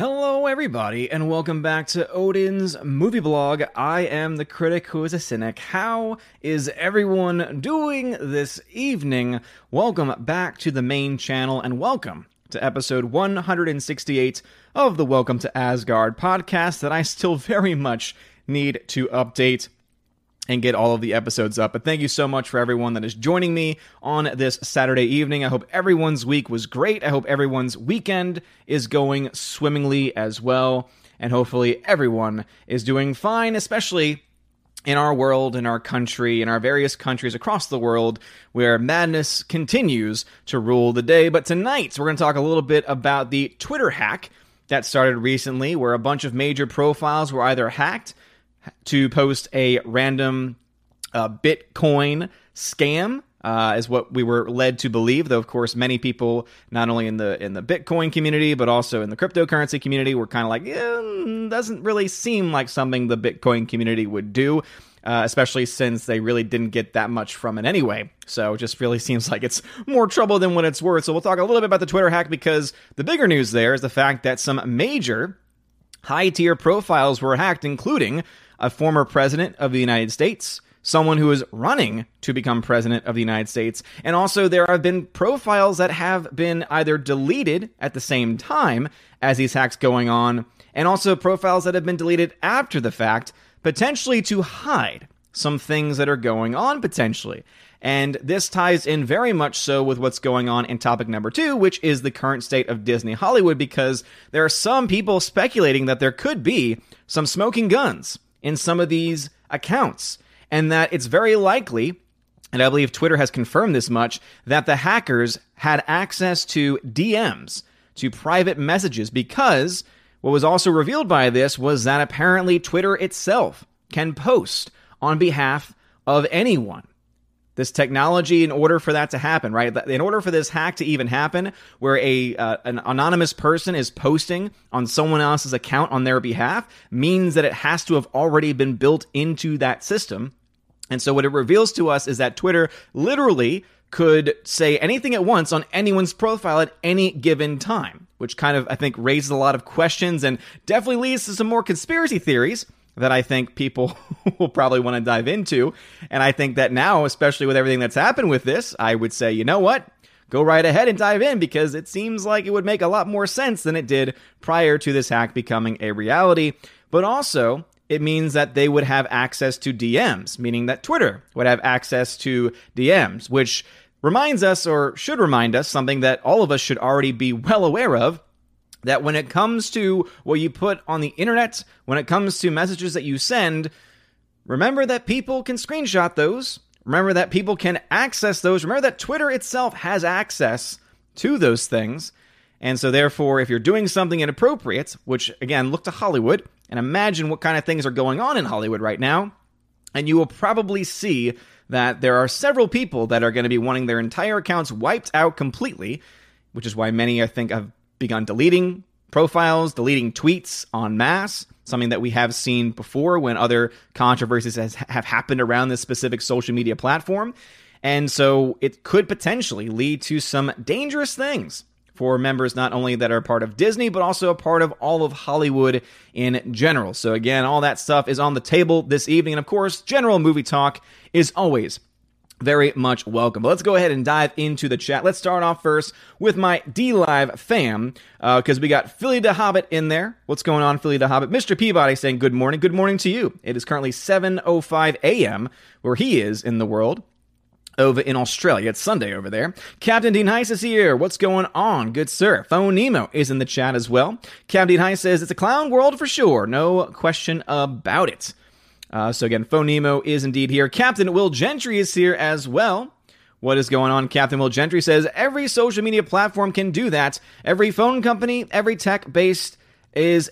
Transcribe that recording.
Hello, everybody, and welcome back to Odin's movie blog. I am the critic who is a cynic. How is everyone doing this evening? Welcome back to the main channel, and welcome to episode 168 of the Welcome to Asgard podcast that I still very much need to update and get all of the episodes up. But thank you so much for everyone that is joining me on this Saturday evening. I hope everyone's week was great. I hope everyone's weekend is going swimmingly as well. And hopefully everyone is doing fine, especially in our world, in our country, in our various countries across the world where madness continues to rule the day. But tonight, we're going to talk a little bit about the Twitter hack that started recently, where a bunch of major profiles were either hacked to post a random uh, Bitcoin scam. Uh, is what we were led to believe, though of course many people, not only in the in the Bitcoin community but also in the cryptocurrency community, were kind of like, yeah, doesn't really seem like something the Bitcoin community would do. Uh, especially since they really didn't get that much from it anyway. So it just really seems like it's more trouble than what it's worth. So we'll talk a little bit about the Twitter hack because the bigger news there is the fact that some major high tier profiles were hacked, including a former president of the United States, someone who is running to become president of the United States. And also, there have been profiles that have been either deleted at the same time as these hacks going on, and also profiles that have been deleted after the fact, potentially to hide some things that are going on potentially. And this ties in very much so with what's going on in topic number two, which is the current state of Disney Hollywood, because there are some people speculating that there could be some smoking guns in some of these accounts, and that it's very likely, and I believe Twitter has confirmed this much, that the hackers had access to DMs, to private messages, because what was also revealed by this was that apparently Twitter itself can post on behalf of anyone this technology in order for that to happen right? In order for this hack to even happen where a uh, an anonymous person is posting on someone else's account on their behalf means that it has to have already been built into that system. And so what it reveals to us is that Twitter literally could say anything at once on anyone's profile at any given time, which kind of, I think, raises a lot of questions and definitely leads to some more conspiracy theories that I think people will probably want to dive into. And I think that now, especially with everything that's happened with this, I would say, you know what? Go right ahead and dive in because it seems like it would make a lot more sense than it did prior to this hack becoming a reality. But also, it means that they would have access to DMs, meaning that Twitter would have access to DMs, which reminds us, or should remind us, something that all of us should already be well aware of that when it comes to what you put on the internet, when it comes to messages that you send, remember that people can screenshot those. Remember that people can access those. Remember that Twitter itself has access to those things. And so, therefore, if you're doing something inappropriate, which again, look to Hollywood and imagine what kind of things are going on in Hollywood right now, and you will probably see that there are several people that are going to be wanting their entire accounts wiped out completely, which is why many, I think, have begun deleting profiles, deleting tweets en masse, something that we have seen before when other controversies has, have happened around this specific social media platform. And so it could potentially lead to some dangerous things for members not only that are part of Disney, but also a part of all of Hollywood in general. So, again, all that stuff is on the table this evening. And of course, general movie talk is always very much welcome. But let's go ahead and dive into the chat. Let's start off first with my D Live fam, because uh, we got Philly the Hobbit in there. What's going on, Philly the Hobbit? Mr. Peabody saying good morning. Good morning to you. It is currently 7.05 a.m. where he is in the world. Over in Australia. It's Sunday over there. Captain Dean Heiss is here. What's going on? Good sir. Phone Nemo is in the chat as well. Captain Dean Heiss says it's a clown world for sure. No question about it. Uh, so again, Phonemo is indeed here. Captain Will Gentry is here as well. What is going on? Captain Will Gentry says every social media platform can do that. Every phone company, every tech based is